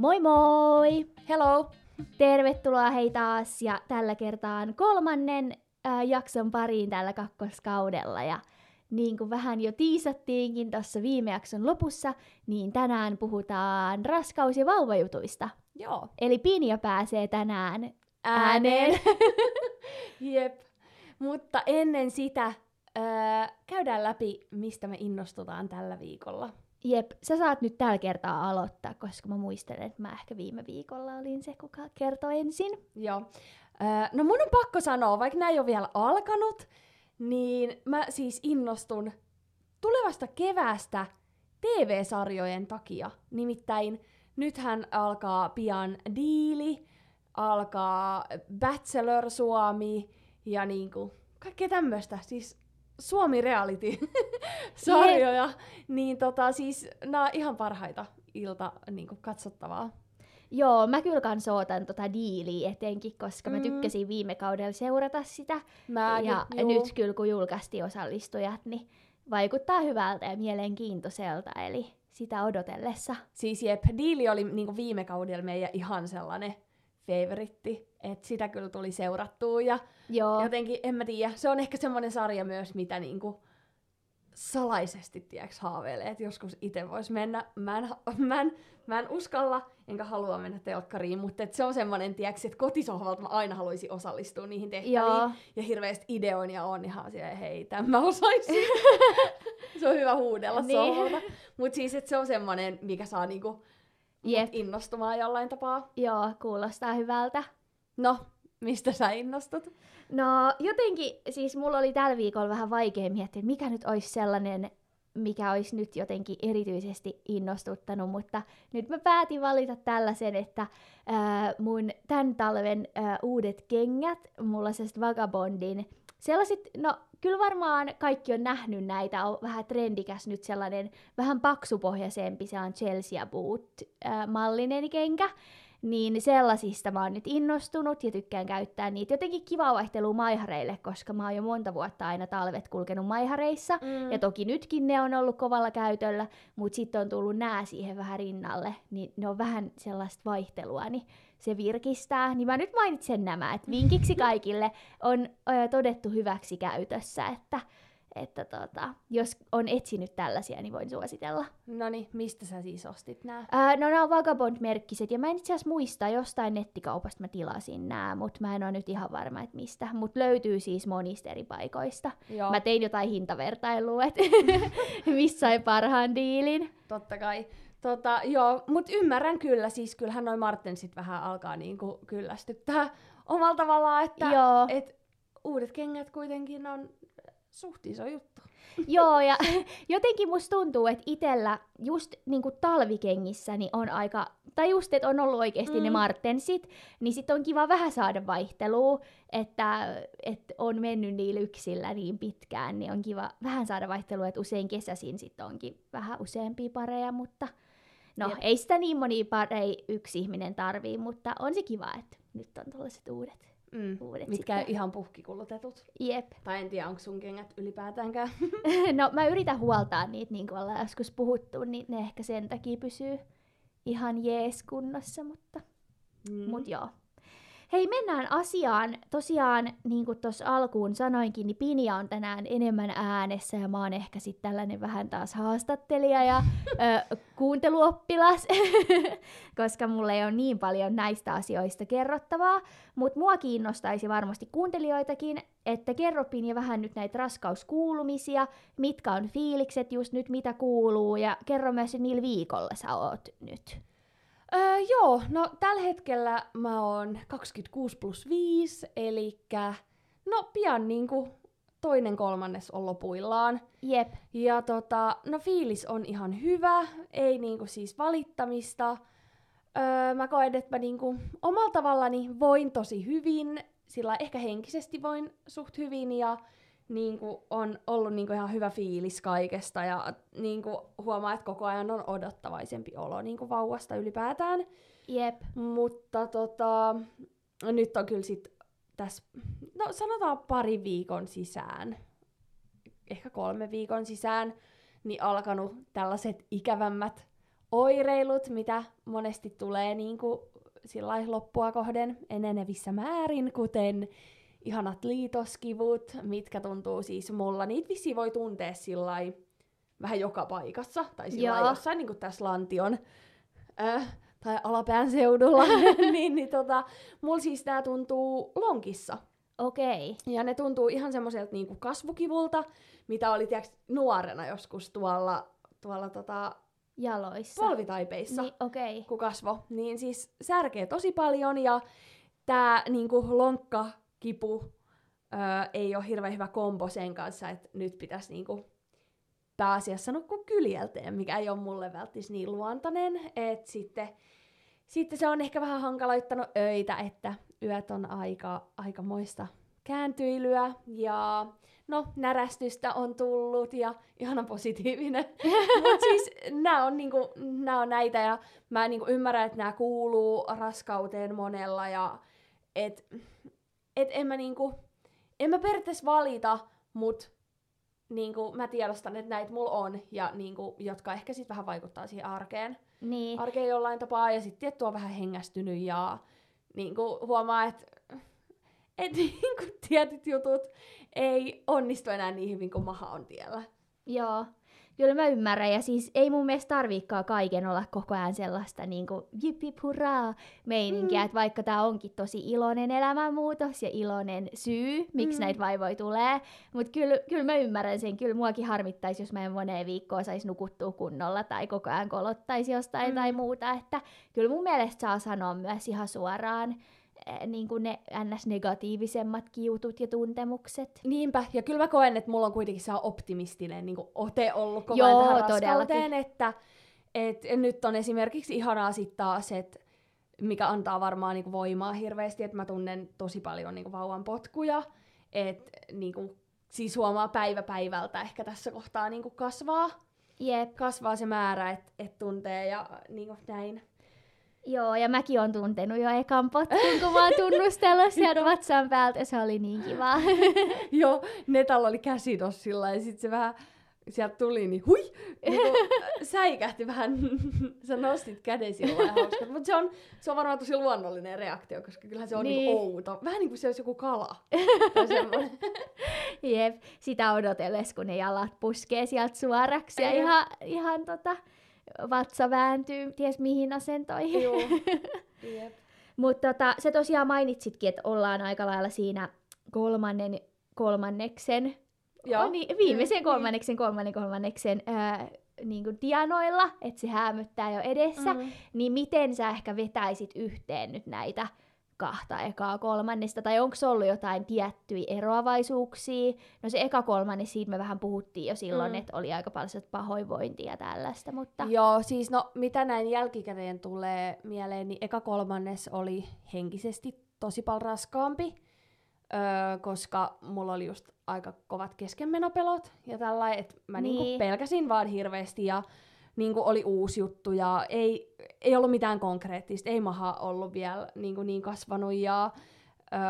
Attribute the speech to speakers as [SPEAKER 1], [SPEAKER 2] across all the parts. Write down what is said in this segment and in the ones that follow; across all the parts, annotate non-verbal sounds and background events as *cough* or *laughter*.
[SPEAKER 1] Moi moi!
[SPEAKER 2] Hello!
[SPEAKER 1] Tervetuloa hei taas ja tällä kertaa kolmannen äh, jakson pariin tällä kakkoskaudella. Ja niin kuin vähän jo tiisattiinkin tuossa viime jakson lopussa, niin tänään puhutaan raskaus- ja vauvajutuista.
[SPEAKER 2] Joo.
[SPEAKER 1] Eli Pinja pääsee tänään
[SPEAKER 2] Ääneen. *laughs* Jep. Mutta ennen sitä öö, käydään läpi, mistä me innostutaan tällä viikolla.
[SPEAKER 1] Jep, sä saat nyt tällä kertaa aloittaa, koska mä muistelen, että mä ehkä viime viikolla olin se, kuka kertoi ensin.
[SPEAKER 2] Joo. Öö, no mun on pakko sanoa, vaikka näin ei ole vielä alkanut, niin mä siis innostun tulevasta keväästä TV-sarjojen takia. Nimittäin nythän alkaa pian Diili, alkaa Bachelor Suomi ja niinku kaikkea tämmöistä. Siis Suomi Reality-sarjoja. niin tota, siis nämä on ihan parhaita ilta niinku, katsottavaa.
[SPEAKER 1] Joo, mä kyllä kans ootan tota diiliä etenkin, koska mm. mä tykkäsin viime kaudella seurata sitä.
[SPEAKER 2] Mäkin,
[SPEAKER 1] ja
[SPEAKER 2] juu.
[SPEAKER 1] nyt kyllä kun julkaistiin osallistujat, niin vaikuttaa hyvältä ja mielenkiintoiselta, eli sitä odotellessa.
[SPEAKER 2] Siis jep, Diili oli niinku viime kaudella meidän ihan sellainen favoritti, että sitä kyllä tuli seurattua ja
[SPEAKER 1] Joo,
[SPEAKER 2] jotenkin, en mä tiedä, se on ehkä semmoinen sarja myös, mitä niinku salaisesti tieks haaveilee, että joskus itse vois mennä. Mä en, mä, en, mä en uskalla, enkä halua mennä telkkariin, mutta et se on semmoinen, tieks, että kotisohvalta mä aina haluaisin osallistua niihin tehtäviin.
[SPEAKER 1] Joo.
[SPEAKER 2] Ja hirveästi ideoin ja on ihan siellä, hei, tämän mä osaisin. *laughs* se on hyvä huudella
[SPEAKER 1] Niin.
[SPEAKER 2] sohvalta. Mutta siis, että se on semmoinen, mikä saa niinku
[SPEAKER 1] Jep.
[SPEAKER 2] innostumaan jollain tapaa.
[SPEAKER 1] joo, kuulostaa hyvältä.
[SPEAKER 2] No, mistä sä innostut?
[SPEAKER 1] No jotenkin, siis mulla oli tällä viikolla vähän vaikea miettiä, mikä nyt olisi sellainen, mikä olisi nyt jotenkin erityisesti innostuttanut, mutta nyt mä päätin valita tällaisen, että ää, mun tämän talven ää, uudet kengät, mulla Vagabondin, sellaiset, no kyllä varmaan kaikki on nähnyt näitä, on vähän trendikäs nyt sellainen vähän paksupohjaisempi, se on Chelsea Boot ää, mallinen kenkä, niin sellaisista mä oon nyt innostunut ja tykkään käyttää niitä. Jotenkin kiva vaihtelu maihareille, koska mä oon jo monta vuotta aina talvet kulkenut maihareissa.
[SPEAKER 2] Mm.
[SPEAKER 1] Ja toki nytkin ne on ollut kovalla käytöllä, mutta sitten on tullut nää siihen vähän rinnalle, niin ne on vähän sellaista vaihtelua, niin se virkistää. Niin mä nyt mainitsen nämä, että vinkiksi *laughs* kaikille on ö, todettu hyväksi käytössä, että, että tota, jos on etsinyt tällaisia, niin voin suositella.
[SPEAKER 2] Noniin, mistä sä siis ostit nää?
[SPEAKER 1] Ää, no nämä on Vagabond-merkkiset, ja mä en itse asiassa muista, jostain nettikaupasta mä tilasin nämä, mutta mä en ole nyt ihan varma, että mistä. Mutta löytyy siis monista eri paikoista.
[SPEAKER 2] Joo,
[SPEAKER 1] Mä tein jotain hintavertailua, että *laughs* missä sai parhaan diilin.
[SPEAKER 2] totta kai. Tota, joo, mut ymmärrän kyllä, siis kyllähän noin Martensit vähän alkaa niinku kyllästyttää omalla tavallaan, että
[SPEAKER 1] Joo.
[SPEAKER 2] et uudet kengät kuitenkin on suht iso juttu.
[SPEAKER 1] Joo, ja *laughs* jotenkin musta tuntuu, että itellä just niinku talvikengissä niin on aika, tai just, että on ollut oikeasti mm. ne. Martensit, niin sit on kiva vähän saada vaihtelua, että, että on mennyt niillä yksillä niin pitkään, niin on kiva vähän saada vaihtelua, että usein kesäisin sit onkin vähän useampia pareja, mutta no
[SPEAKER 2] Jep.
[SPEAKER 1] ei sitä niin monia pareja yksi ihminen tarvii, mutta on se kiva, että nyt on tällaiset uudet.
[SPEAKER 2] Mm.
[SPEAKER 1] Uudet
[SPEAKER 2] Mitkä
[SPEAKER 1] sitten.
[SPEAKER 2] ihan puhkikulutetut.
[SPEAKER 1] Jep.
[SPEAKER 2] Tai en tiedä, onko sun kengät ylipäätäänkään. *laughs* *laughs*
[SPEAKER 1] No mä yritän huoltaa niitä, niin kuin ollaan joskus puhuttu, niin ne ehkä sen takia pysyy ihan jees kunnossa, mutta
[SPEAKER 2] Mm.
[SPEAKER 1] mut joo. Hei, mennään asiaan. Tosiaan, niin kuin tuossa alkuun sanoinkin, niin Pinja on tänään enemmän äänessä ja mä oon ehkä sitten tällainen vähän taas haastattelija ja ö, kuunteluoppilas, *laughs* koska mulla ei ole niin paljon näistä asioista kerrottavaa. Mutta mua kiinnostaisi varmasti kuuntelijoitakin, että kerro Pinja vähän nyt näitä raskauskuulumisia, mitkä on fiilikset just nyt, mitä kuuluu ja kerro myös, että millä viikolla sä oot nyt.
[SPEAKER 2] Öö, joo, no tällä hetkellä mä oon 26 plus 5, eli no pian niinku toinen kolmannes on lopuillaan.
[SPEAKER 1] Jep,
[SPEAKER 2] Ja tota, no fiilis on ihan hyvä, ei niinku siis valittamista. Öö, mä koen, että mä niinku omalla tavallani voin tosi hyvin, sillä ehkä henkisesti voin suht hyvin ja niinku on ollut niinku ihan hyvä fiilis kaikesta ja niinku huomaa, että koko ajan on odottavaisempi olo niinku vauvasta ylipäätään.
[SPEAKER 1] jep,
[SPEAKER 2] Mutta tota, nyt on kyllä sit tässä, no sanotaan pari viikon sisään, ehkä kolme viikon sisään, niin alkanut tällaiset ikävämmät oireilut, mitä monesti tulee niin kuin sillä loppua kohden enenevissä määrin, kuten ihanat liitoskivut, mitkä tuntuu siis mulla. Niitä vissi voi tuntea sillä vähän joka paikassa, tai sillä jossain niin kuin tässä lantion äh, tai alapään seudulla, *laughs* *laughs* niin, niin tota, mulla siis tää tuntuu lonkissa.
[SPEAKER 1] Okei.
[SPEAKER 2] Okay. Ja ne tuntuu ihan semmoiselta niinku kasvukivulta, mitä oli tiiäks, nuorena joskus tuolla, tuolla tota,
[SPEAKER 1] jaloissa.
[SPEAKER 2] Polvitaipeissa,
[SPEAKER 1] niin, okay.
[SPEAKER 2] kun kasvo. Niin siis särkee tosi paljon ja tää niinku lonkkakipu öö, ei ole hirveän hyvä kombo sen kanssa, että nyt pitäisi niinku pääasiassa nukkua kyljelteen, mikä ei ole mulle välttis niin luontainen. Et sitten, sitten se on ehkä vähän hankaloittanut öitä, että yöt on aika, aika moista kääntyilyä ja no närästystä on tullut ja ihana positiivinen. *laughs* Mutta siis nämä on, niinku, nää on näitä ja mä niinku ymmärrän, että nämä kuuluu raskauteen monella ja et, et en mä niinku, en mä periaatteessa valita, mut niinku, mä tiedostan, että näitä mulla on, ja niinku, jotka ehkä sitten vähän vaikuttaa siihen arkeen.
[SPEAKER 1] Niin.
[SPEAKER 2] Arkeen jollain tapaa, ja sitten tietty on vähän hengästynyt, ja niinku, huomaa, että et, *laughs* niinku, tietyt jutut ei onnistu enää niin hyvin kuin maha on tiellä.
[SPEAKER 1] Joo. Kyllä mä ymmärrän, ja siis ei mun mielestä tarviikaan kaiken olla koko ajan sellaista niin kuin jippi purraa meininkiä, mm. että vaikka tämä onkin tosi iloinen elämänmuutos ja iloinen syy, miksi mm. näitä vaivoja tulee, mutta kyllä, kyllä mä ymmärrän sen, kyllä muakin harmittaisi, jos mä en moneen viikkoon saisi nukuttua kunnolla tai koko ajan kolottaisi jostain mm. tai muuta, että kyllä mun mielestä saa sanoa myös ihan suoraan, niin kuin ne ns-negatiivisemmat kiutut ja tuntemukset.
[SPEAKER 2] Niinpä, ja kyllä mä koen, että mulla on kuitenkin se optimistinen niin ote ollut koko ajan tähän raskauteen, että et, nyt on esimerkiksi ihanaa sitten taas, että mikä antaa varmaan niin kuin voimaa hirveästi, että mä tunnen tosi paljon niin kuin vauvan potkuja, että niin kuin, siis huomaa päivä päivältä ehkä tässä kohtaa niin kuin kasvaa.
[SPEAKER 1] Jep.
[SPEAKER 2] Kasvaa se määrä, että et tuntee ja niin kuin näin.
[SPEAKER 1] Joo, ja mäkin on tuntenut jo ekan potkun, kun mä oon tunnustellut *laughs* sieltä vatsan päältä, ja se oli niin kiva. *laughs*
[SPEAKER 2] Joo, Netalla oli käsi tossa sillä ja sit se vähän sieltä tuli, niin hui, niin *laughs* säikähti vähän, sä nostit käden sillä. Mutta se on, se on varmaan tosi luonnollinen reaktio, koska kyllähän se on niin. niinku outo. Vähän niin kuin se olisi joku kala.
[SPEAKER 1] Jep, sitä odotellessa, kun ne jalat puskee sieltä suoraksi ja ihan, ihan tota, vatsa vääntyy ties mihin asentoihin.
[SPEAKER 2] Joo. Yep. *laughs*
[SPEAKER 1] Mutta tota, se tosiaan mainitsitkin, että ollaan aika lailla siinä kolmannen kolmanneksen, Joo. Oh, niin, viimeisen mm, kolmanneksen, kolmannen kolmanneksen ää, niin kuin tienoilla, että se häämöttää jo edessä, mm-hmm. niin miten sä ehkä vetäisit yhteen nyt näitä kahta ekaa kolmannesta, tai onko ollut jotain tiettyjä eroavaisuuksia? No se eka kolmannes, siitä me vähän puhuttiin jo silloin, mm. että oli aika paljon pahoinvointia ja tällaista, mutta...
[SPEAKER 2] Joo, siis no mitä näin jälkikäteen tulee mieleen, niin eka kolmannes oli henkisesti tosi paljon raskaampi, öö, koska mulla oli just aika kovat keskenmenopelot ja tällainen, että mä niin. niinku pelkäsin vaan hirveästi ja niin kuin oli uusi juttu ja ei, ei ollut mitään konkreettista, ei maha ollut vielä niin, kuin niin kasvanut ja öö,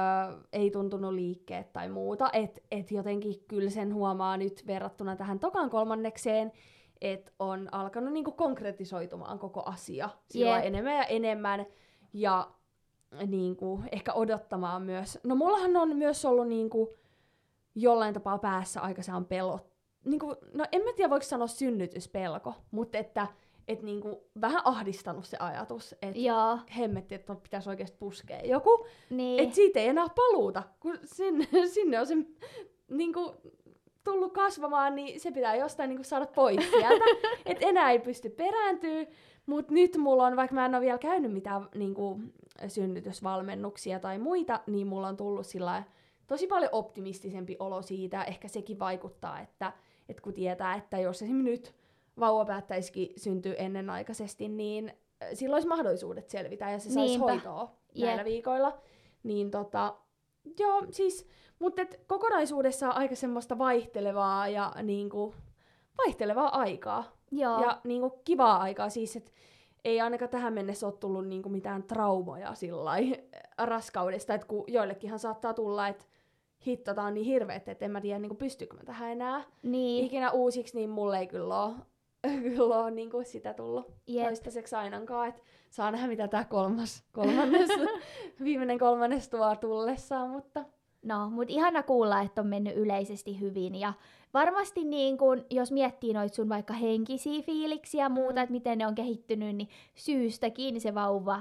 [SPEAKER 2] ei tuntunut liikkeet tai muuta. Et, et jotenkin kyllä sen huomaa nyt verrattuna tähän tokan kolmannekseen, että on alkanut niin kuin konkretisoitumaan koko asia sillä yeah. enemmän ja enemmän ja niin kuin, ehkä odottamaan myös. No mullahan on myös ollut niin kuin, jollain tapaa päässä aika pelot niinku, no en mä tiedä voiko sanoa synnytyspelko, mutta että et niinku, vähän ahdistanut se ajatus, että hemmetti, että pitäisi oikeasti puskea joku. Niin. Että siitä ei enää paluuta, kun sinne, *laughs* sinne on se niinku, tullut kasvamaan, niin se pitää jostain niinku, saada pois sieltä. *laughs* että enää ei pysty perääntyä, mutta nyt mulla on, vaikka mä en ole vielä käynyt mitään niinku, synnytysvalmennuksia tai muita, niin mulla on tullut sillä tosi paljon optimistisempi olo siitä. Ehkä sekin vaikuttaa, että että kun tietää, että jos esimerkiksi nyt vauva päättäisikin syntyä ennenaikaisesti, niin silloin olisi mahdollisuudet selvitä ja se saisi Niinpä. hoitoa näillä yep. viikoilla. Niin tota, joo, siis, mutta et kokonaisuudessaan aika semmoista vaihtelevaa ja niinku, vaihtelevaa aikaa.
[SPEAKER 1] Joo.
[SPEAKER 2] Ja niinku, kivaa aikaa siis, että ei ainakaan tähän mennessä ole tullut niinku mitään traumoja sillä *laughs* raskaudesta, että kun joillekinhan saattaa tulla, että hitto, tää on niin hirveet, että en mä tiedä, niin pystyykö mä tähän enää
[SPEAKER 1] niin.
[SPEAKER 2] ikinä uusiksi, niin mulle ei kyllä ole *laughs* kyllä ole niin kuin sitä tullut
[SPEAKER 1] Jep.
[SPEAKER 2] toistaiseksi ainakaan. Et saa nähdä, mitä tämä kolmas, kolmannes, *laughs* viimeinen kolmannes tuo tullessaan, mutta
[SPEAKER 1] No, mutta ihana kuulla, että on mennyt yleisesti hyvin. Ja varmasti niin kun, jos miettii noit sun vaikka henkisiä fiiliksiä ja muuta,
[SPEAKER 2] Mm.
[SPEAKER 1] että miten ne on kehittynyt, niin syystäkin se vauva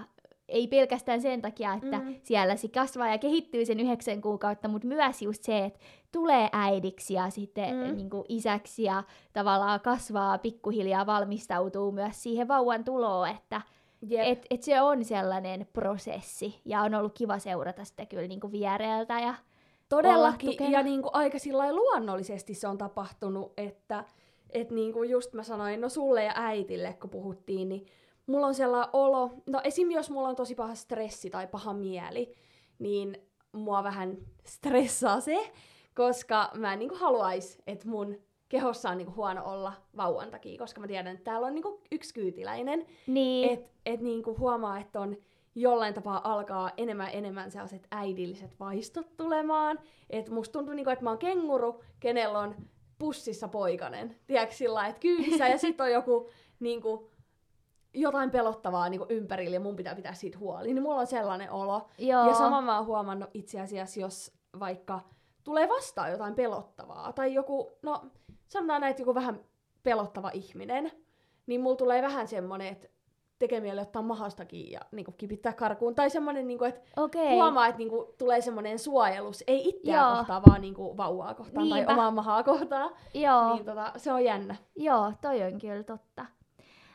[SPEAKER 1] ei pelkästään sen takia, että
[SPEAKER 2] Mm.
[SPEAKER 1] siellä se kasvaa ja kehittyy sen yhdeksän kuukautta, mutta myös just se, että tulee äidiksi ja sitten
[SPEAKER 2] Mm.
[SPEAKER 1] niin isäksi ja tavallaan kasvaa pikkuhiljaa, valmistautuu myös siihen vauvan tuloon, että
[SPEAKER 2] jep.
[SPEAKER 1] et, et se on sellainen prosessi ja on ollut kiva seurata sitä kyllä niin viereeltä ja
[SPEAKER 2] Todellakin, ja niinku aika sillä luonnollisesti se on tapahtunut, että et niinku just mä sanoin, no sulle ja äitille kun puhuttiin, niin mulla on sellainen olo, no esim. jos mulla on tosi paha stressi tai paha mieli, niin mua vähän stressaa se, koska mä en niinku haluais, että mun kehossa on niinku huono olla vauvan takia, koska mä tiedän, että täällä on niinku yksi kyytiläinen,
[SPEAKER 1] niin,
[SPEAKER 2] et, et niinku huomaa, että on jollain tapaa alkaa enemmän enemmän sellaiset äidilliset vaistot tulemaan. Et musta tuntuu, niinku, että mä oon kenguru, kenellä on pussissa poikanen. Tiedätkö sillä että kyydissä ja sitten on joku niinku, jotain pelottavaa niinku, ympärillä ja mun pitää pitää siitä huoli. Niin mulla on sellainen olo.
[SPEAKER 1] joo.
[SPEAKER 2] Ja sama mä oon huomannut itse asiassa, jos vaikka tulee vastaan jotain pelottavaa, tai joku, no sanotaan näin, että joku vähän pelottava ihminen, niin mulla tulee vähän semmonen, että tekee mieli ottaa mahastakin ja niin kipittää karkuun. Tai semmonen, niin kuin, että
[SPEAKER 1] Okei.
[SPEAKER 2] huomaa, että niin kuin, tulee semmonen suojelus, ei itseään
[SPEAKER 1] Joo.
[SPEAKER 2] kohtaan, vaan niin kuin, vauvaa kohtaan
[SPEAKER 1] Niinpä.
[SPEAKER 2] tai omaa mahaa kohtaan.
[SPEAKER 1] Joo,
[SPEAKER 2] Niin tota, se on jännä.
[SPEAKER 1] joo, toi on kyllä totta.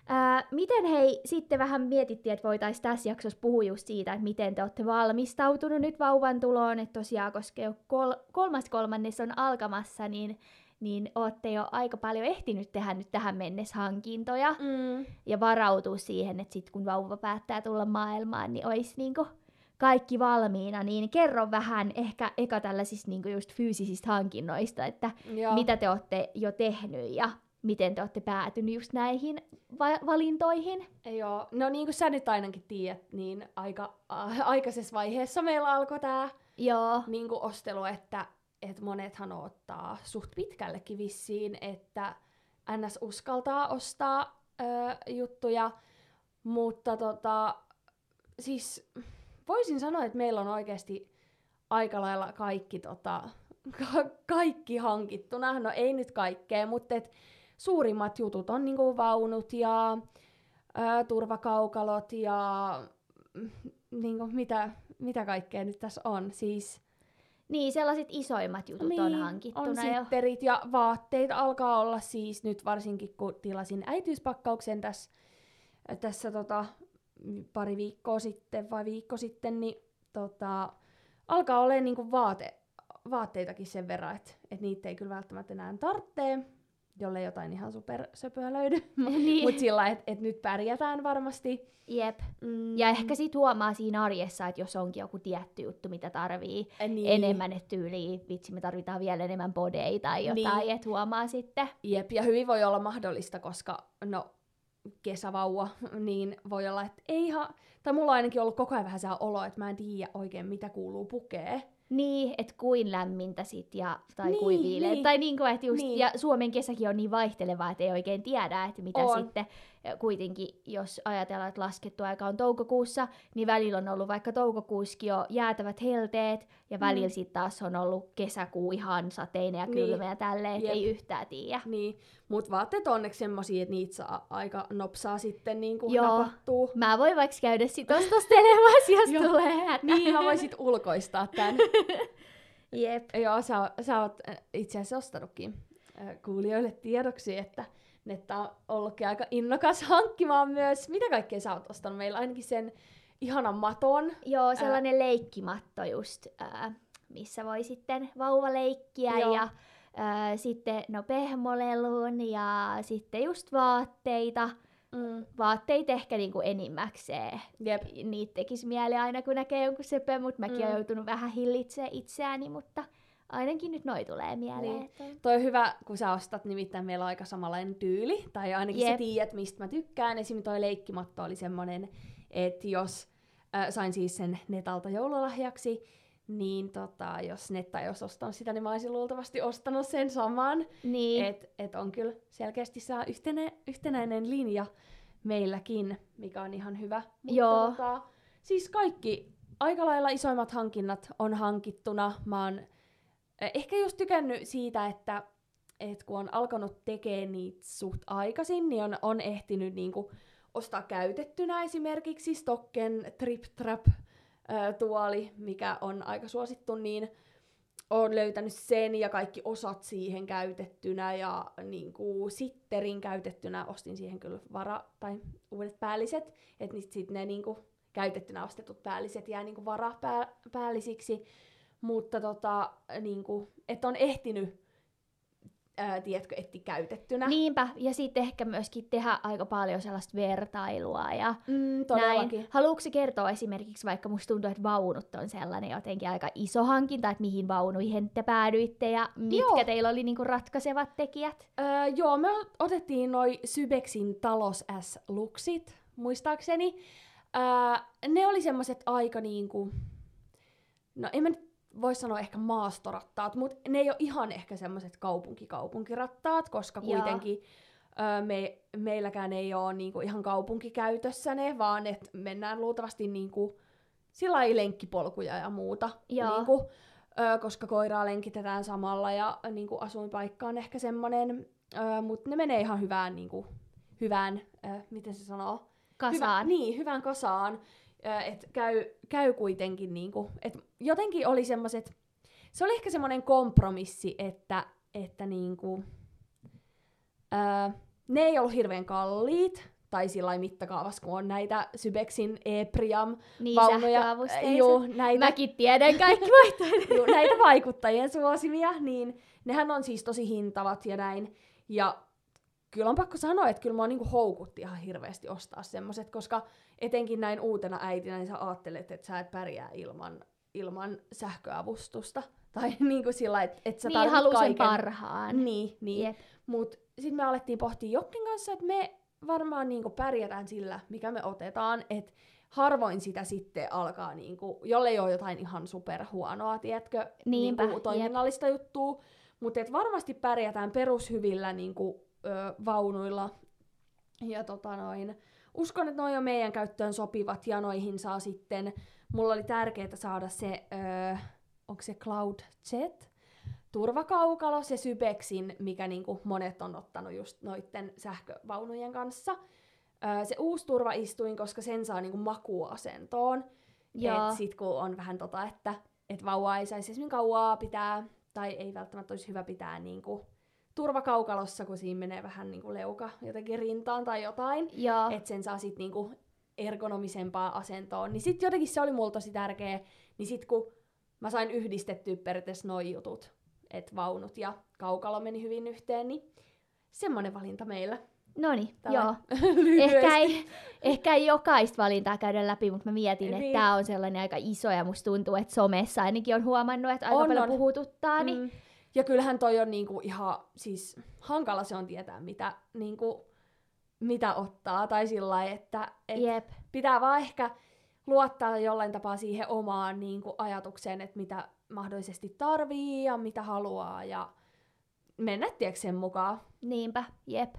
[SPEAKER 1] Ää, miten hei, sitten vähän mietittiin, että voitaisiin tässä jaksossa puhua just siitä, että miten te olette valmistautunut nyt vauvan tuloon, että tosiaan, koska jo kol- kolmas kolmannes on alkamassa, niin, niin olette jo aika paljon ehtinyt tehdä nyt tähän mennessä hankintoja
[SPEAKER 2] Mm.
[SPEAKER 1] ja varautua siihen, että sitten kun vauva päättää tulla maailmaan, niin olisi niinku kaikki valmiina, niin kerro vähän ehkä eka tällaisista niinku just fyysisistä hankinnoista, että
[SPEAKER 2] Joo.
[SPEAKER 1] mitä te olette jo tehnyt ja miten te olette päätynyt just näihin va- valintoihin.
[SPEAKER 2] Joo, no niin kuin sä nyt ainakin tiedät, niin aika äh, aikaisessa vaiheessa meillä alkoi tämä
[SPEAKER 1] Joo,
[SPEAKER 2] niin kuin ostelu, että, että monethan ottaa suht pitkällekin vissiin, että NS uskaltaa ostaa ö, juttuja, mutta tota, siis voisin sanoa, että meillä on oikeasti aika lailla kaikki, tota, ka- kaikki hankittuna. No ei nyt kaikkea, mutta et suurimmat jutut on niinku vaunut ja ö, turvakaukalot ja mm, niinku, mitä, mitä kaikkea nyt tässä on. Siis
[SPEAKER 1] niin sellaiset isoimmat jutut on hankittuna
[SPEAKER 2] Niin, on
[SPEAKER 1] jo.
[SPEAKER 2] sitterit ja vaatteet alkaa olla siis nyt varsinkin kun tilasin äitiyspakkauksen tässä, tässä tota, pari viikkoa sitten vai viikko sitten, niin tota, alkaa olla niinku vaate, vaatteitakin sen verran, että et niitä ei kyllä välttämättä enää tarvitse, jolle jotain ihan super söpöä löydy. *laughs*
[SPEAKER 1] niin,
[SPEAKER 2] Mutta sillä että et nyt pärjätään varmasti.
[SPEAKER 1] jep.
[SPEAKER 2] Mm,
[SPEAKER 1] Ja ehkä sit huomaa siinä arjessa, että jos onkin joku tietty juttu, mitä tarvii
[SPEAKER 2] niin.
[SPEAKER 1] enemmän, että tyyliin, vitsi me tarvitaan vielä enemmän bodeja tai jotain,
[SPEAKER 2] Niin.
[SPEAKER 1] että huomaa sitten.
[SPEAKER 2] Jep, ja hyvin voi olla mahdollista, koska no, kesävauva, *laughs* niin voi olla, että ei ihan... Tai mulla on ainakin ollut koko ajan vähän se olo, että mä en tiedä oikein, mitä kuuluu pukee.
[SPEAKER 1] Niin, että kuin lämmintä sit ja, tai
[SPEAKER 2] Niin,
[SPEAKER 1] kuin viileä.
[SPEAKER 2] niin.
[SPEAKER 1] Tai niinku, että just,
[SPEAKER 2] Niin.
[SPEAKER 1] ja Suomen kesäkin on niin vaihtelevaa, että ei oikein tiedä, että mitä
[SPEAKER 2] On.
[SPEAKER 1] sitten kuitenkin, jos ajatellaan, että laskettu aika on toukokuussa, niin välillä on ollut vaikka toukokuuskin jo jäätävät helteet, ja välillä
[SPEAKER 2] Mm.
[SPEAKER 1] sitten taas on ollut kesäkuu ihan sateinen ja
[SPEAKER 2] Niin.
[SPEAKER 1] kylmä ja tälleen, ei yhtään tiedä.
[SPEAKER 2] Niin, mut vaatteet on onneksi semmosia, että niitä saa aika nopsaa sitten niin kuin
[SPEAKER 1] Joo.
[SPEAKER 2] napattuu.
[SPEAKER 1] Mä voin vaikka käydä sit ostostelemassa, jos tulee hätä.
[SPEAKER 2] Niin, mä voisin ulkoistaa tän. *laughs*
[SPEAKER 1] Jep.
[SPEAKER 2] Joo, sä, sä oot äh, itse asiassa ostanutkin äh, kuulijoille tiedoksi, että Netta on ollutkin aika innokas *laughs* hankkimaan myös. Mitä kaikkea sä oot ostanut? Meillä ainakin sen ihanan maton.
[SPEAKER 1] Joo, sellainen leikkimatto just, ää, missä voi sitten vauva leikkiä
[SPEAKER 2] Joo.
[SPEAKER 1] ja ää, sitten no pehmolelun ja sitten just vaatteita.
[SPEAKER 2] Mm.
[SPEAKER 1] Vaatteita ehkä niinku enimmäkseen.
[SPEAKER 2] Jep.
[SPEAKER 1] Niitä tekisi mieli aina, kun näkee jonkun sepön, mutta mäkin
[SPEAKER 2] Mm.
[SPEAKER 1] olen joutunut vähän hillitsemään itseäni, mutta ainakin nyt noi tulee mieleen.
[SPEAKER 2] Niin.
[SPEAKER 1] Että...
[SPEAKER 2] Toi on hyvä, kun sä ostat, nimittäin meillä on aika samanlainen tyyli, tai ainakin Jep. sä tiedät, mistä mä tykkään. Esimerkiksi toi leikkimatto oli semmonen, että jos äh, sain siis sen netalta joululahjaksi, niin tota, jos Netta ei olisi ostanut sitä, niin mä olisin luultavasti ostanut sen saman.
[SPEAKER 1] Niin.
[SPEAKER 2] Et, et on kyllä selkeästi saa yhtenä, yhtenäinen linja meilläkin, mikä on ihan hyvä.
[SPEAKER 1] Joo.
[SPEAKER 2] Tota, siis kaikki aika lailla isoimmat hankinnat on hankittuna. Mä oon ehkä just tykännyt siitä, että et kun on alkanut tekemään niitä suht aikaisin, niin on, on ehtinyt niinku ostaa käytettynä esimerkiksi Stocken Trip Trap tuoli, mikä on aika suosittu, niin on löytänyt sen ja kaikki osat siihen käytettynä ja niin kuin sitterin käytettynä ostin siihen kyllä vara- tai uudet päälliset, että sitten ne niin kuin käytettynä ostetut päälliset jää niin varapäällisiksi, mutta tota, niin kuin, että on ehtinyt ää, tiedätkö, etti käytettynä.
[SPEAKER 1] Niinpä, ja sitten ehkä myöskin tehdä aika paljon sellaista vertailua ja
[SPEAKER 2] Mm, todellakin.
[SPEAKER 1] näin. Haluatko kertoa esimerkiksi, vaikka musta tuntuu, että vaunut on sellainen jotenkin aika iso hankinta, että mihin vaunuihin te päädyitte ja mitkä
[SPEAKER 2] Joo.
[SPEAKER 1] teillä oli niinku ratkaisevat tekijät?
[SPEAKER 2] Öö, joo, me otettiin noi Sybexin Talos S-luksit, muistaakseni. Öö, ne oli semmoset aika niinku... No en mä nyt voi sanoa ehkä maastorattaat, mutta ne ei ole ihan ehkä semmoset kaupunkikaupunkirattaat, koska kuitenkin öö, me, meilläkään ei ole niinku ihan kaupunkikäytössä ne, vaan että mennään luultavasti niinku sillä lailla lenkkipolkuja ja muuta. Niinku, ö, koska koiraa lenkitetään samalla ja niinku, asuinpaikka on ehkä semmonen, mutta ne menee ihan hyvään, niinku, hyvään ö, miten se sanoo?
[SPEAKER 1] Kasaan.
[SPEAKER 2] Hyvä, niin, hyvään kasaan. Että käy, käy kuitenkin, niinku, et jotenkin oli semmoiset, se oli ehkä semmoinen kompromissi, että, että niinku, ö, ne ei ollut hirveän kalliit, tai sillä lailla mittakaavassa, kun on näitä Sybexin E-Priam
[SPEAKER 1] niin,
[SPEAKER 2] vaunuja. Juu, näitä,
[SPEAKER 1] Mäkin tiedän kaikki *laughs*
[SPEAKER 2] juu, näitä vaikuttajien suosimia, niin nehän on siis tosi hintavat ja näin. Ja kyllä on pakko sanoa, että kyllä mua niinku houkutti ihan hirveästi ostaa semmoset, koska etenkin näin uutena äitinä, niin sä ajattelet, että sä et pärjää ilman, ilman sähköavustusta. Tai *laughs* niinku sillä että et sä
[SPEAKER 1] niin, halusin
[SPEAKER 2] kaiken.
[SPEAKER 1] parhaan.
[SPEAKER 2] Niin, niin.
[SPEAKER 1] Jep.
[SPEAKER 2] Mut sitten me alettiin pohtia Jokin kanssa, että me varmaan niinku pärjätään sillä, mikä me otetaan, että harvoin sitä sitten alkaa, niinku, jollei ole jotain ihan superhuonoa, tiedätkö,
[SPEAKER 1] Niinpä,
[SPEAKER 2] niinku,
[SPEAKER 1] jep.
[SPEAKER 2] toiminnallista juttua, mutta et varmasti pärjätään perushyvillä niinku, ö, vaunuilla. Ja tota noin, uskon, että noi on meidän käyttöön sopivat ja noihin saa sitten, mulla oli tärkeää saada se, ö, onko se Cloud Jet, turvakaukalo, se Sybexin, mikä niinku monet on ottanut just noitten sähkövaunujen kanssa. Öö, se uusi turvaistuin, koska sen saa niinku makuasentoon.
[SPEAKER 1] Joo.
[SPEAKER 2] Et sit kun on vähän tota, että et vauvaa ei saisi esimerkiksi kauaa pitää, tai ei välttämättä olisi hyvä pitää niinku turvakaukalossa, kun siinä menee vähän niinku leuka jotenkin rintaan tai jotain. Että sen saa sit niinku ergonomisempaa asentoon. Niin sit jotenkin se oli mulla tosi tärkeä. Niin sit kun mä sain yhdistettyä periaatteessa noi jutut, että vaunut ja kaukalo meni hyvin yhteen, niin semmonen valinta meillä.
[SPEAKER 1] Noniin,
[SPEAKER 2] Tällä
[SPEAKER 1] joo. *laughs* Ehkä ei, ehkä ei jokaista valintaa käydä läpi, mutta mä mietin, että
[SPEAKER 2] Niin.
[SPEAKER 1] tämä on sellainen aika iso ja musta tuntuu, että somessa ainakin on huomannut, että aika
[SPEAKER 2] On,
[SPEAKER 1] paljon
[SPEAKER 2] on.
[SPEAKER 1] puhututtaa. Niin
[SPEAKER 2] Mm. Ja kyllähän toi on niinku ihan, siis hankala se on tietää, mitä, niinku, mitä ottaa. Tai sillä että et
[SPEAKER 1] Jep.
[SPEAKER 2] pitää vaan ehkä luottaa jollain tapaa siihen omaan niinku, ajatukseen, että mitä mahdollisesti tarvii ja mitä haluaa. Ja mennä tiedätkö, sen mukaan.
[SPEAKER 1] Niinpä, jep.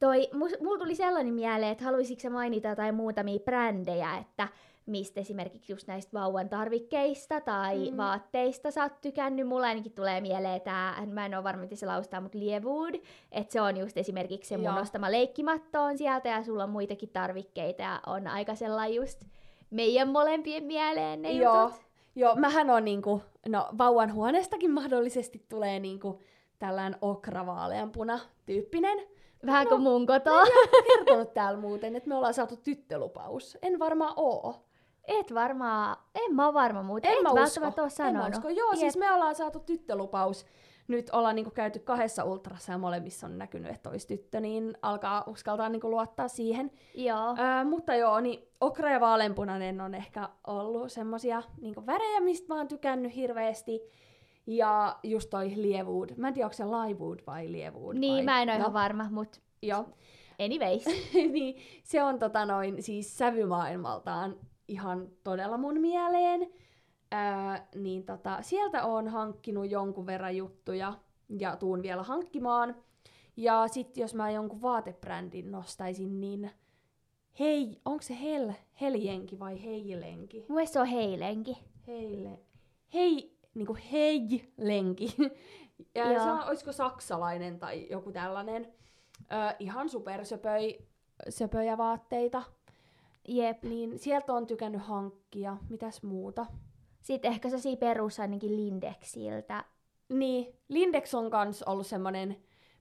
[SPEAKER 1] Toi, mulla tuli sellainen mieleen, että haluaisitko mainita jotain muutamia brändejä, että mistä esimerkiksi just näistä vauvan tarvikkeista tai
[SPEAKER 2] Mm.
[SPEAKER 1] vaatteista sä oot tykännyt. Mulla ainakin tulee mieleen tää, mä en ole varma miten se laustaa, mutta Liewood, että se on just esimerkiksi se mun
[SPEAKER 2] Joo.
[SPEAKER 1] ostama leikkimatto on sieltä ja sulla on muitakin tarvikkeita ja on aika sellainen just meidän molempien mieleen ne
[SPEAKER 2] Joo.
[SPEAKER 1] jutut.
[SPEAKER 2] Joo, mähän on niinku, no vauvan huoneestakin mahdollisesti tulee niinku tällainen okravaaleanpuna tyyppinen.
[SPEAKER 1] Vähän
[SPEAKER 2] No,
[SPEAKER 1] kuin mun kotoa. *laughs*
[SPEAKER 2] Kertonut täällä muuten, että me ollaan saatu tyttölupaus. En varmaan oo.
[SPEAKER 1] Et varmaan, en mä varma muuten,
[SPEAKER 2] En
[SPEAKER 1] et
[SPEAKER 2] mä usko.
[SPEAKER 1] välttämättä oo
[SPEAKER 2] En mä
[SPEAKER 1] sanonut.
[SPEAKER 2] usko. Joo,
[SPEAKER 1] Jep.
[SPEAKER 2] siis me ollaan saatu tyttölupaus. Nyt ollaan niinku käyty kahdessa ultrassa ja molemmissa on näkynyt, että olisi tyttö, niin alkaa uskaltaa niinku luottaa siihen.
[SPEAKER 1] Joo.
[SPEAKER 2] Öö, mutta joo, niin okra ja vaaleanpunainen on ehkä ollut semmosia niinku värejä, mistä mä oon tykännyt hirveästi. Ja just toi Liewood. Mä en tiedä, onko se Liewood vai Liewood.
[SPEAKER 1] Niin,
[SPEAKER 2] vai?
[SPEAKER 1] mä en oo
[SPEAKER 2] no,
[SPEAKER 1] ihan varma, mut
[SPEAKER 2] Joo.
[SPEAKER 1] anyways. *laughs*
[SPEAKER 2] niin, se on tota noin, siis sävymaailmaltaan ihan todella mun mieleen. Ää, niin tota, sieltä on hankkinut jonkun verran juttuja ja tuun vielä hankkimaan. Ja sitten jos mä jonkun vaatebrändin nostaisin, niin hei, onko se hel, heljenki vai heilenki?
[SPEAKER 1] Mun se on heilenki.
[SPEAKER 2] Heile, hei, niinku heilenki. *laughs* ja
[SPEAKER 1] Joo.
[SPEAKER 2] se on, olisiko saksalainen tai joku tällainen. Ö, ihan supersöpöi, söpöjä vaatteita.
[SPEAKER 1] Jep.
[SPEAKER 2] Niin sieltä on tykännyt hankkia. Mitäs muuta?
[SPEAKER 1] Sitten ehkä se perus ainakin Lindexiltä.
[SPEAKER 2] Niin, Lindex on kans ollut semmonen,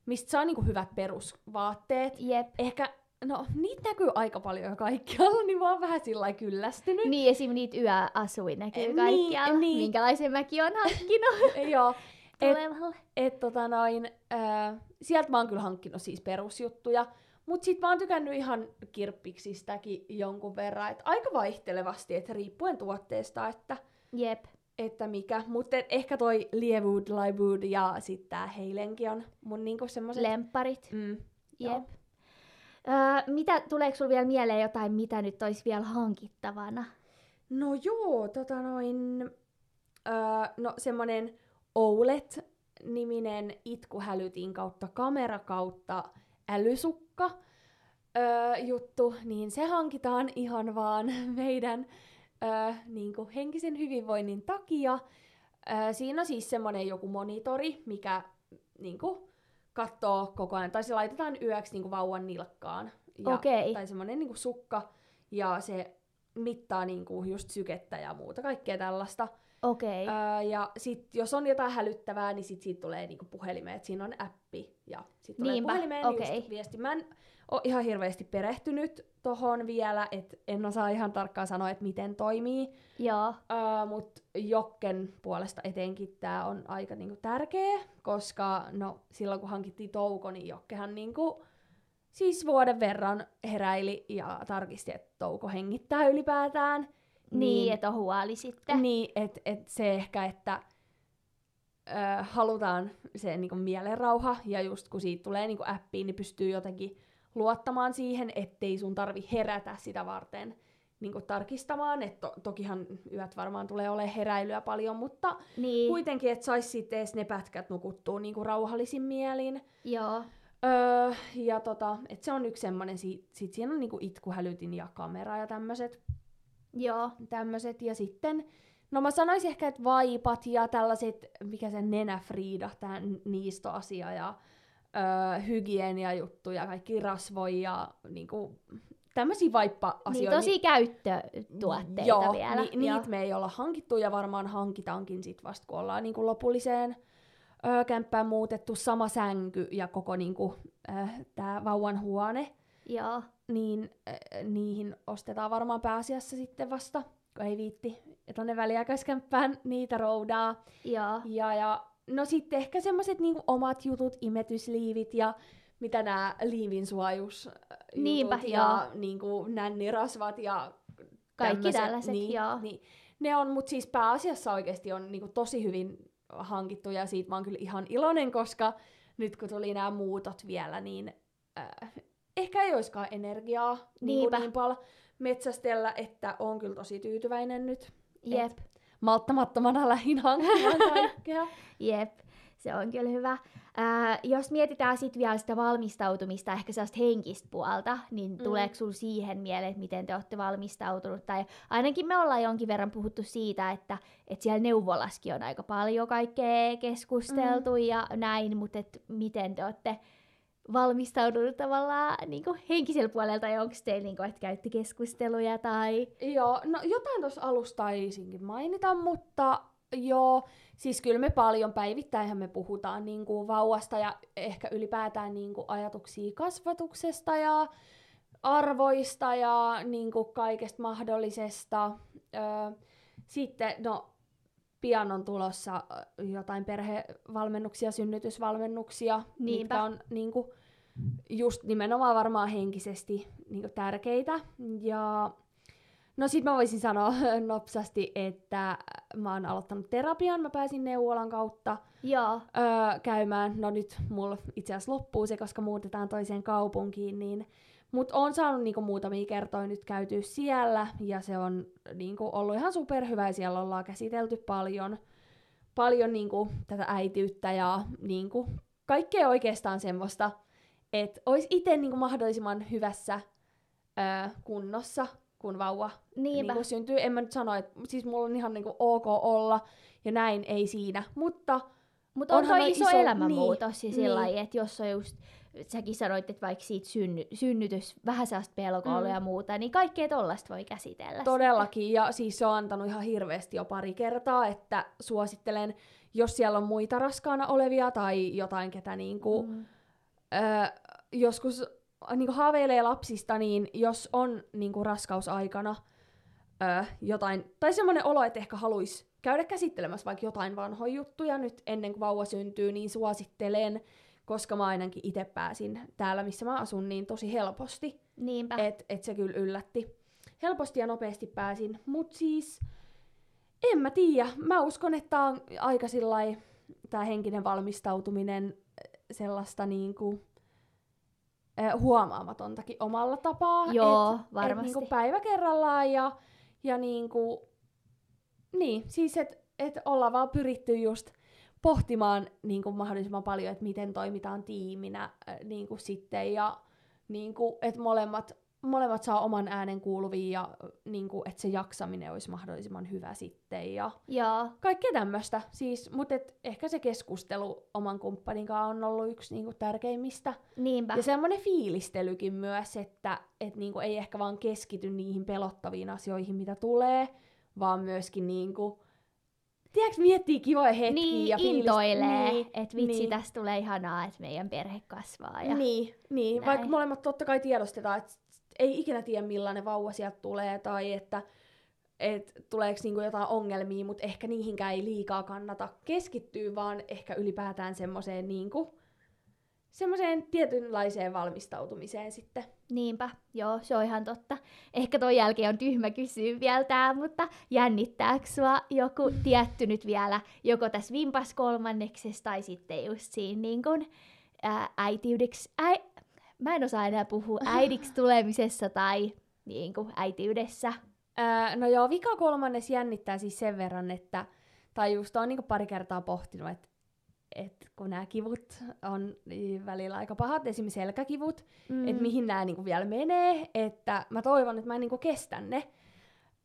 [SPEAKER 2] mistä saa niinku hyvät perusvaatteet.
[SPEAKER 1] Jep.
[SPEAKER 2] Ehkä, no niitä näkyy aika paljon jo kaikkialla, niin mä oon vähän sillä kyllästynyt.
[SPEAKER 1] Niin, esim. niitä yöasuin näkyy
[SPEAKER 2] Niin,
[SPEAKER 1] kaikkialla.
[SPEAKER 2] niin.
[SPEAKER 1] Minkälaisen mäkin on hankkinut *laughs*
[SPEAKER 2] Joo, et, et tota noin, äh, sieltä mä oon kyllä hankkinut siis perusjuttuja, mut sit mä oon tykännyt ihan kirppiksistäkin jonkun verran, et aika vaihtelevasti, että riippuen tuotteesta, että,
[SPEAKER 1] Jep.
[SPEAKER 2] että mikä, mutta ehkä toi Liewood, Liewood ja sitten tää Heilenki on mun niinku semmoset...
[SPEAKER 1] Lempparit.
[SPEAKER 2] mm, joo.
[SPEAKER 1] Jep. Öö, mitä, tuleeko sulla vielä mieleen jotain, mitä nyt olisi vielä hankittavana?
[SPEAKER 2] No joo, tota noin, öö, no semmonen OLED-niminen itkuhälytin kautta kamera kautta älysukka öö, juttu, niin se hankitaan ihan vaan *laughs* meidän öö, niinku henkisen hyvinvoinnin takia. Öö, siinä on siis semmonen joku monitori, mikä niinku katsoo koko ajan, tai se laitetaan yöksi niinku vauvan nilkkaan. Ja,
[SPEAKER 1] Okei.
[SPEAKER 2] Tai semmonen niinku sukka, ja se mittaa niinku just sykettä ja muuta, kaikkea tällaista.
[SPEAKER 1] Okei. Okay.
[SPEAKER 2] Öö, ja sit jos on jotain hälyttävää, niin sit siitä tulee niinku puhelimeen, että siinä on appi. Ja sit tulee puhelimeen
[SPEAKER 1] okei.
[SPEAKER 2] just viesti. Mä en ole ihan hirveästi perehtynyt tohon vielä, että en osaa ihan tarkkaan sanoa, että miten toimii.
[SPEAKER 1] Joo.
[SPEAKER 2] Öö, mut Jokken puolesta etenkin tää on aika niinku tärkeä, koska no silloin kun hankittiin touko, niin Jokkehan niinku siis vuoden verran heräili ja tarkisti, että touko hengittää ylipäätään.
[SPEAKER 1] Niin, että on huoli sitten.
[SPEAKER 2] Niin, että et se ehkä, että ö, halutaan se niinku mielenrauha, ja just kun siitä tulee niinku appiin, niin pystyy jotenkin luottamaan siihen, ettei sun tarvi herätä sitä varten niinku tarkistamaan. Et to, tokihan yöt varmaan tulee olemaan heräilyä paljon, mutta
[SPEAKER 1] Niin.
[SPEAKER 2] kuitenkin, että sais sitten edes ne pätkät nukuttua niinku rauhallisin mielin.
[SPEAKER 1] Joo.
[SPEAKER 2] Öö, ja tota, et se on yksi semmonen, sit, sit siinä on niinku itkuhälytin ja kamera ja tämmöset
[SPEAKER 1] Joo.
[SPEAKER 2] tämmöiset. Ja sitten, no mä sanoisin ehkä, että vaipat ja tällaiset, mikä se nenäfriida, tää niistoasia ja öö, hygieniajuttuja, kaikki rasvoja ja niinku, tämmöisiä vaippa-asioita.
[SPEAKER 1] Niin tosi käyttötuotteita
[SPEAKER 2] Joo,
[SPEAKER 1] vielä.
[SPEAKER 2] Ni, niitä me ei olla hankittu ja varmaan hankitaankin sit vasta, kun ollaan niinku lopulliseen öö, kämppään muutettu sama sänky ja koko niinku, öö, tää vauvan huone
[SPEAKER 1] Joo.
[SPEAKER 2] niin äh, niihin ostetaan varmaan pääasiassa sitten vasta, kun ei viitti tonne väliaikaiskämppään niitä roudaa.
[SPEAKER 1] Joo.
[SPEAKER 2] Ja, ja no sitten ehkä semmoiset niinku omat jutut, imetysliivit ja mitä nämä liivin suojus
[SPEAKER 1] Niinpä,
[SPEAKER 2] ja niinku nännirasvat ja
[SPEAKER 1] Kaikki
[SPEAKER 2] tämmöset,
[SPEAKER 1] tällaiset,
[SPEAKER 2] niin,
[SPEAKER 1] joo.
[SPEAKER 2] Niin, ne on, mutta siis pääasiassa oikeasti on niinku tosi hyvin hankittu ja siitä mä oon kyllä ihan iloinen, koska nyt kun tuli nämä muutot vielä, niin äh, ehkä ei olisikaan energiaa niin,
[SPEAKER 1] Niinpä.
[SPEAKER 2] niin paljon metsästellä, että on kyllä tosi tyytyväinen nyt.
[SPEAKER 1] Jep.
[SPEAKER 2] Et malttamattomana lähin hankkimaan *laughs* kaikkea.
[SPEAKER 1] Jep. Se on kyllä hyvä. Ää, jos mietitään sitten vielä sitä valmistautumista, ehkä sellaista henkistä puolta, niin
[SPEAKER 2] Mm.
[SPEAKER 1] tuleeko sinulla siihen mieleen, että miten te olette valmistautunut? Tai ainakin me ollaan jonkin verran puhuttu siitä, että, että siellä neuvolaskin on aika paljon kaikkea keskusteltu mm. ja näin, mutta et miten te olette valmistautunut tavallaan niin henkisellä puolella, tai onko teillä, niin kuin, että käytte keskusteluja tai...
[SPEAKER 2] Joo, no jotain tuossa alusta taisinkin mainita, mutta joo, siis kyllä me paljon päivittäinhän me puhutaan niin kuin vauvasta ja ehkä ylipäätään niin kuin ajatuksia kasvatuksesta ja arvoista ja niin kuin kaikesta mahdollisesta. Öö, sitten, no, pian on tulossa ö, jotain perhevalmennuksia, synnytysvalmennuksia,
[SPEAKER 1] Niinpä.
[SPEAKER 2] mitkä on niin kuin, just nimenomaan varmaan henkisesti niin kuin tärkeitä. Ja no sit mä voisin sanoa *laughs* nopsasti, että mä oon aloittanut terapian, mä pääsin neuvolan kautta
[SPEAKER 1] Joo,
[SPEAKER 2] öö, käymään. No nyt mulla itse asiassa loppuu se, koska muutetaan toiseen kaupunkiin, niin Mutta on saanut niinku muutamia kertoja nyt käytyä siellä, ja se on niinku ollut ihan superhyvä, ja siellä ollaan käsitelty paljon, paljon niinku tätä äitiyttä ja niinku kaikkea oikeastaan semmoista, että olisi itse niinku mahdollisimman hyvässä ö, kunnossa, kun vauva
[SPEAKER 1] Niinpä.
[SPEAKER 2] niinku syntyy. En mä nyt sano, että siis mulla on ihan niinku ok olla, ja näin ei siinä, mutta
[SPEAKER 1] Mutta on
[SPEAKER 2] Onhan
[SPEAKER 1] toi iso,
[SPEAKER 2] iso-
[SPEAKER 1] elämänmuutos niin,
[SPEAKER 2] niin.
[SPEAKER 1] sillä lailla, että jos on just, säkin sanoit, että vaikka siitä synny, synnytys, vähän sellaista pelkoa
[SPEAKER 2] Mm.
[SPEAKER 1] ja muuta, niin kaikkea tollasta voi käsitellä.
[SPEAKER 2] Todellakin, ja siis se on antanut ihan hirveästi jo pari kertaa, että suosittelen, jos siellä on muita raskaana olevia tai jotain, ketä niinku,
[SPEAKER 1] Mm.
[SPEAKER 2] ö, joskus niinku haaveilee lapsista, niin jos on niinku raskausaikana ö, jotain, tai semmoinen olo, että ehkä haluaisi käydä käsittelemässä vaikka jotain vanhoja juttuja nyt ennen kuin vauva syntyy, niin suosittelen, koska mä ainakin itse pääsin täällä, missä mä asun, niin tosi helposti.
[SPEAKER 1] Niinpä.
[SPEAKER 2] Et, et se kyllä yllätti. Helposti ja nopeasti pääsin, mut siis en mä tiedä. Mä uskon, että tää on aika sillai, tää henkinen valmistautuminen äh, sellaista niinku äh, huomaamatontakin omalla tapaa.
[SPEAKER 1] Joo,
[SPEAKER 2] et, Et
[SPEAKER 1] varmasti.
[SPEAKER 2] niinku päivä kerrallaan ja, ja niinku, niin, siis et, et ollaan vaan pyritty just pohtimaan niinku mahdollisimman paljon, että miten toimitaan tiiminä äh, niinku sitten ja niinku, että molemmat, molemmat saa oman äänen kuuluviin ja niinku, että se jaksaminen olisi mahdollisimman hyvä sitten ja
[SPEAKER 1] Joo,
[SPEAKER 2] kaikkea tämmöistä. Siis, mutta et ehkä se keskustelu oman kumppanin kanssa on ollut yksi niinku tärkeimmistä.
[SPEAKER 1] niinpä.
[SPEAKER 2] Ja semmoinen fiilistelykin myös, että et niinku ei ehkä vaan keskity niihin pelottaviin asioihin, mitä tulee, vaan myöskin niinku, tiedätkö, miettii kivoja hetkiä
[SPEAKER 1] niin,
[SPEAKER 2] ja fiilist-
[SPEAKER 1] intoilee,
[SPEAKER 2] Niin,
[SPEAKER 1] että vitsi,
[SPEAKER 2] niin.
[SPEAKER 1] tästä tulee ihanaa, että meidän perhe kasvaa. Ja...
[SPEAKER 2] Niin, niin.
[SPEAKER 1] Näin.
[SPEAKER 2] vaikka molemmat totta kai tiedostetaan, että ei ikinä tiedä millainen vauva sieltä tulee tai että et tuleeko niinku jotain ongelmia, mutta ehkä niihinkään ei liikaa kannata keskittyä, vaan ehkä ylipäätään semmoiseen niinku, semmoiseen tietynlaiseen valmistautumiseen sitten.
[SPEAKER 1] Niinpä, joo, se on ihan totta. Ehkä ton jälkeen on tyhmä kysyä vielä tää, mutta jännittääkö sua joku tietty nyt vielä, joko tässä vimpas kolmanneksessa tai sitten just siinä niin kun, ää, äitiydeksi, äi, mä en osaa enää puhua *laughs* äidiksi tulemisessa tai niin kuin äitiydessä.
[SPEAKER 2] Ää, no joo, vika kolmannes jännittää siis sen verran, että, tai just on niinku pari kertaa pohtinut, että et kun nämä kivut on niin välillä aika pahat, esimerkiksi selkäkivut, mm. että mihin nämä niinku vielä menee, että mä toivon, että mä niinku kestän ne.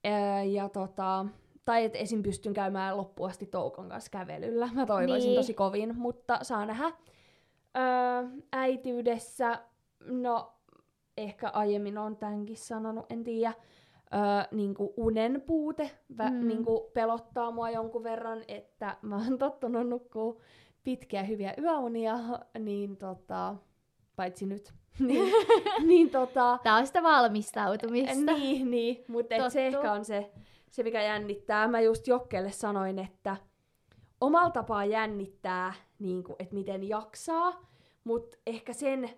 [SPEAKER 2] Ää, ja tota, tai että esim. pystyn käymään loppuun asti Toukon kanssa kävelyllä. Mä toivoisin
[SPEAKER 1] Niin.
[SPEAKER 2] tosi kovin, mutta saa nähdä. Öö, äitiydessä, no ehkä aiemmin on tämänkin sanonut, en tiedä. Öö, niinku unen puute vä,
[SPEAKER 1] Mm.
[SPEAKER 2] niinku pelottaa mua jonkun verran, että mä oon tottunut nukkuu pitkiä hyviä yöunia, niin tota, paitsi nyt, *laughs* niin, niin tota,
[SPEAKER 1] Tää on sitä valmistautumista.
[SPEAKER 2] niin, niin, mutta et se ehkä on se, se, mikä jännittää. Mä just Jokkelle sanoin, että omalla tapaa jännittää, niin että miten jaksaa, mutta ehkä sen,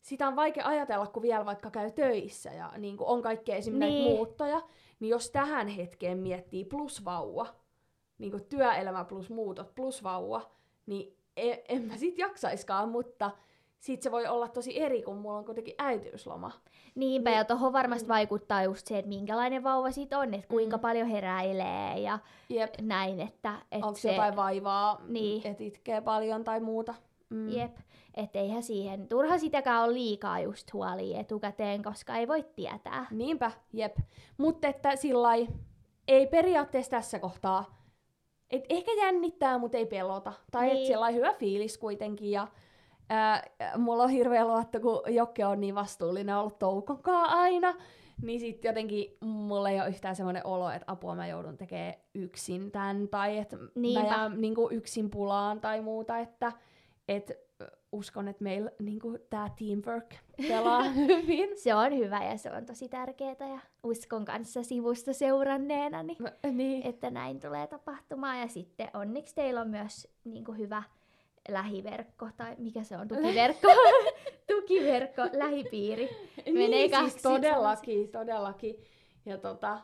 [SPEAKER 2] sitä on vaikea ajatella, kun vielä vaikka käy töissä ja niin kuin on kaikkea esimerkiksi
[SPEAKER 1] Niin.
[SPEAKER 2] muuttoja, niin jos tähän hetkeen miettii plus vauva, niin kuin työelämä plus muutot plus vauva, niin en, en mä sit jaksaiskaan, mutta sit se voi olla tosi eri, kun mulla on kuitenkin äitiysloma.
[SPEAKER 1] Niinpä,
[SPEAKER 2] Niin.
[SPEAKER 1] ja tuohon varmasti vaikuttaa just se, että minkälainen vauva sit on, että kuinka
[SPEAKER 2] Mm.
[SPEAKER 1] paljon heräilee ja
[SPEAKER 2] Jep.
[SPEAKER 1] näin, että et
[SPEAKER 2] Onko
[SPEAKER 1] se,
[SPEAKER 2] jotain vaivaa,
[SPEAKER 1] Niin.
[SPEAKER 2] että itkee paljon tai muuta. Mm.
[SPEAKER 1] Jep, että eihän siihen, turha sitäkään ole liikaa just huolia etukäteen, koska ei voi tietää.
[SPEAKER 2] Niinpä, jep. Mutta että sillai, ei periaatteessa tässä kohtaa, et ehkä jännittää, mutta ei pelota. Tai niin. Että sillai hyvä fiilis kuitenkin. Ja ää, mulla on hirveä luotto, kun Jokke on niin vastuullinen ollut toukonkaan aina. Niin sit jotenkin mulla ei ole yhtään semmoinen olo, että apua mä joudun tekemään yksin tän. Tai että mä jään niinku yksin pulaan tai muuta. Että et, uskon, että meillä niinku, tää teamwork pelaa *laughs* hyvin.
[SPEAKER 1] Se on hyvä ja se on tosi tärkeää ja uskon kanssa sivusta seuranneena, niin,
[SPEAKER 2] Niin.
[SPEAKER 1] että näin tulee tapahtumaan. Ja sitten onneksi teillä on myös niin kuin hyvä lähiverkko, tai mikä se on, *laughs* tukiverkko, *laughs* tukiverkko, lähipiiri. Menee
[SPEAKER 2] niin,
[SPEAKER 1] kaksi
[SPEAKER 2] siis todellakin, todellakin. Ja tota,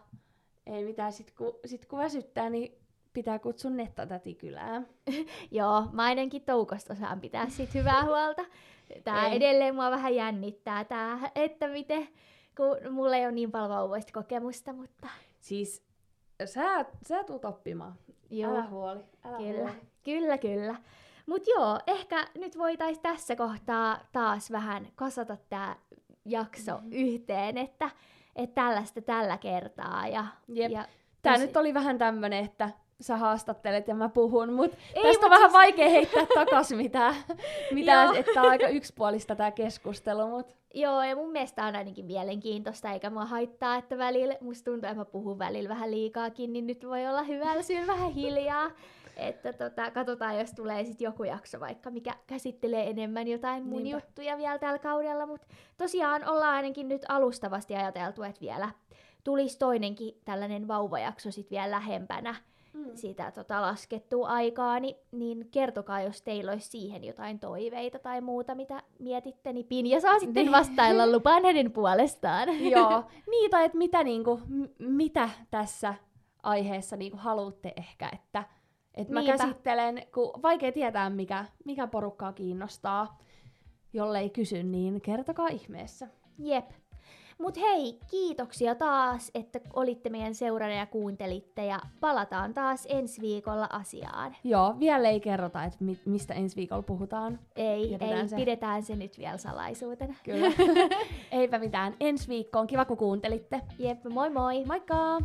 [SPEAKER 2] ei mitään, sit kun, sit kun väsyttää, niin pitää kutsua Netta täti kylään. *laughs*
[SPEAKER 1] Joo, mä ainakin toukosta saan pitää sit hyvää huolta. Tää
[SPEAKER 2] Ei.
[SPEAKER 1] edelleen mua vähän jännittää tää, että miten, kun mulla ei ole niin paljon vauvoista kokemusta, mutta
[SPEAKER 2] Siis sä, sä tulet oppimaan.
[SPEAKER 1] joo,
[SPEAKER 2] Älä huoli. Älä
[SPEAKER 1] kyllä,
[SPEAKER 2] huoli.
[SPEAKER 1] kyllä, kyllä. Mut joo, ehkä nyt voitais tässä kohtaa taas vähän kasata tää jakso
[SPEAKER 2] Mhm.
[SPEAKER 1] yhteen, että, että tällaista tällä kertaa. Ja,
[SPEAKER 2] Jep.
[SPEAKER 1] ja tosi-
[SPEAKER 2] nyt oli vähän tämmönen, että sä haastattelet ja mä puhun, mut
[SPEAKER 1] Ei,
[SPEAKER 2] tästä
[SPEAKER 1] mut
[SPEAKER 2] on vähän
[SPEAKER 1] siis-
[SPEAKER 2] vaikea heittää takas mitään, *laughs* mitään että on aika yksipuolista tää keskustelu, mut
[SPEAKER 1] Joo, ja mun mielestä on ainakin mielenkiintoista, eikä mua haittaa, että välillä, musta tuntuu, että mä puhun välillä vähän liikaakin, niin nyt voi olla hyvällä syyllä vähän hiljaa. *laughs* Että tota, katsotaan, jos tulee sitten joku jakso vaikka, mikä käsittelee enemmän jotain mun
[SPEAKER 2] Niinpä.
[SPEAKER 1] juttuja vielä tällä kaudella. Mutta tosiaan ollaan ainakin nyt alustavasti ajateltu, että vielä tulisi toinenkin tällainen vauvajakso sitten vielä lähempänä
[SPEAKER 2] Mm.
[SPEAKER 1] sitä tota, laskettua aikaa, niin, niin kertokaa, jos teillä olisi siihen jotain toiveita tai muuta, mitä mietitte, niin Pinja saa sitten
[SPEAKER 2] Niin.
[SPEAKER 1] vastailla *laughs* lupaan hänen puolestaan. *laughs*
[SPEAKER 2] Joo, *laughs* niin tai että mitä, niinku, m- mitä tässä aiheessa niinku haluatte ehkä, että et mä
[SPEAKER 1] Niinpä.
[SPEAKER 2] käsittelen, kun vaikea tietää mikä, mikä porukkaa kiinnostaa. Jollei kysy, niin kertokaa ihmeessä.
[SPEAKER 1] Jep. Mut hei, kiitoksia taas, että olitte meidän seurana ja kuuntelitte ja palataan taas ensi viikolla asiaan.
[SPEAKER 2] Joo, vielä ei kerrota, että mi- mistä ensi viikolla puhutaan.
[SPEAKER 1] Ei,
[SPEAKER 2] Jätetään
[SPEAKER 1] ei,
[SPEAKER 2] se.
[SPEAKER 1] pidetään se nyt vielä salaisuutena.
[SPEAKER 2] Kyllä. *laughs* Eipä mitään. Ensi viikkoon. Kiva, kun kuuntelitte.
[SPEAKER 1] Jep, moi moi!
[SPEAKER 2] Moikka!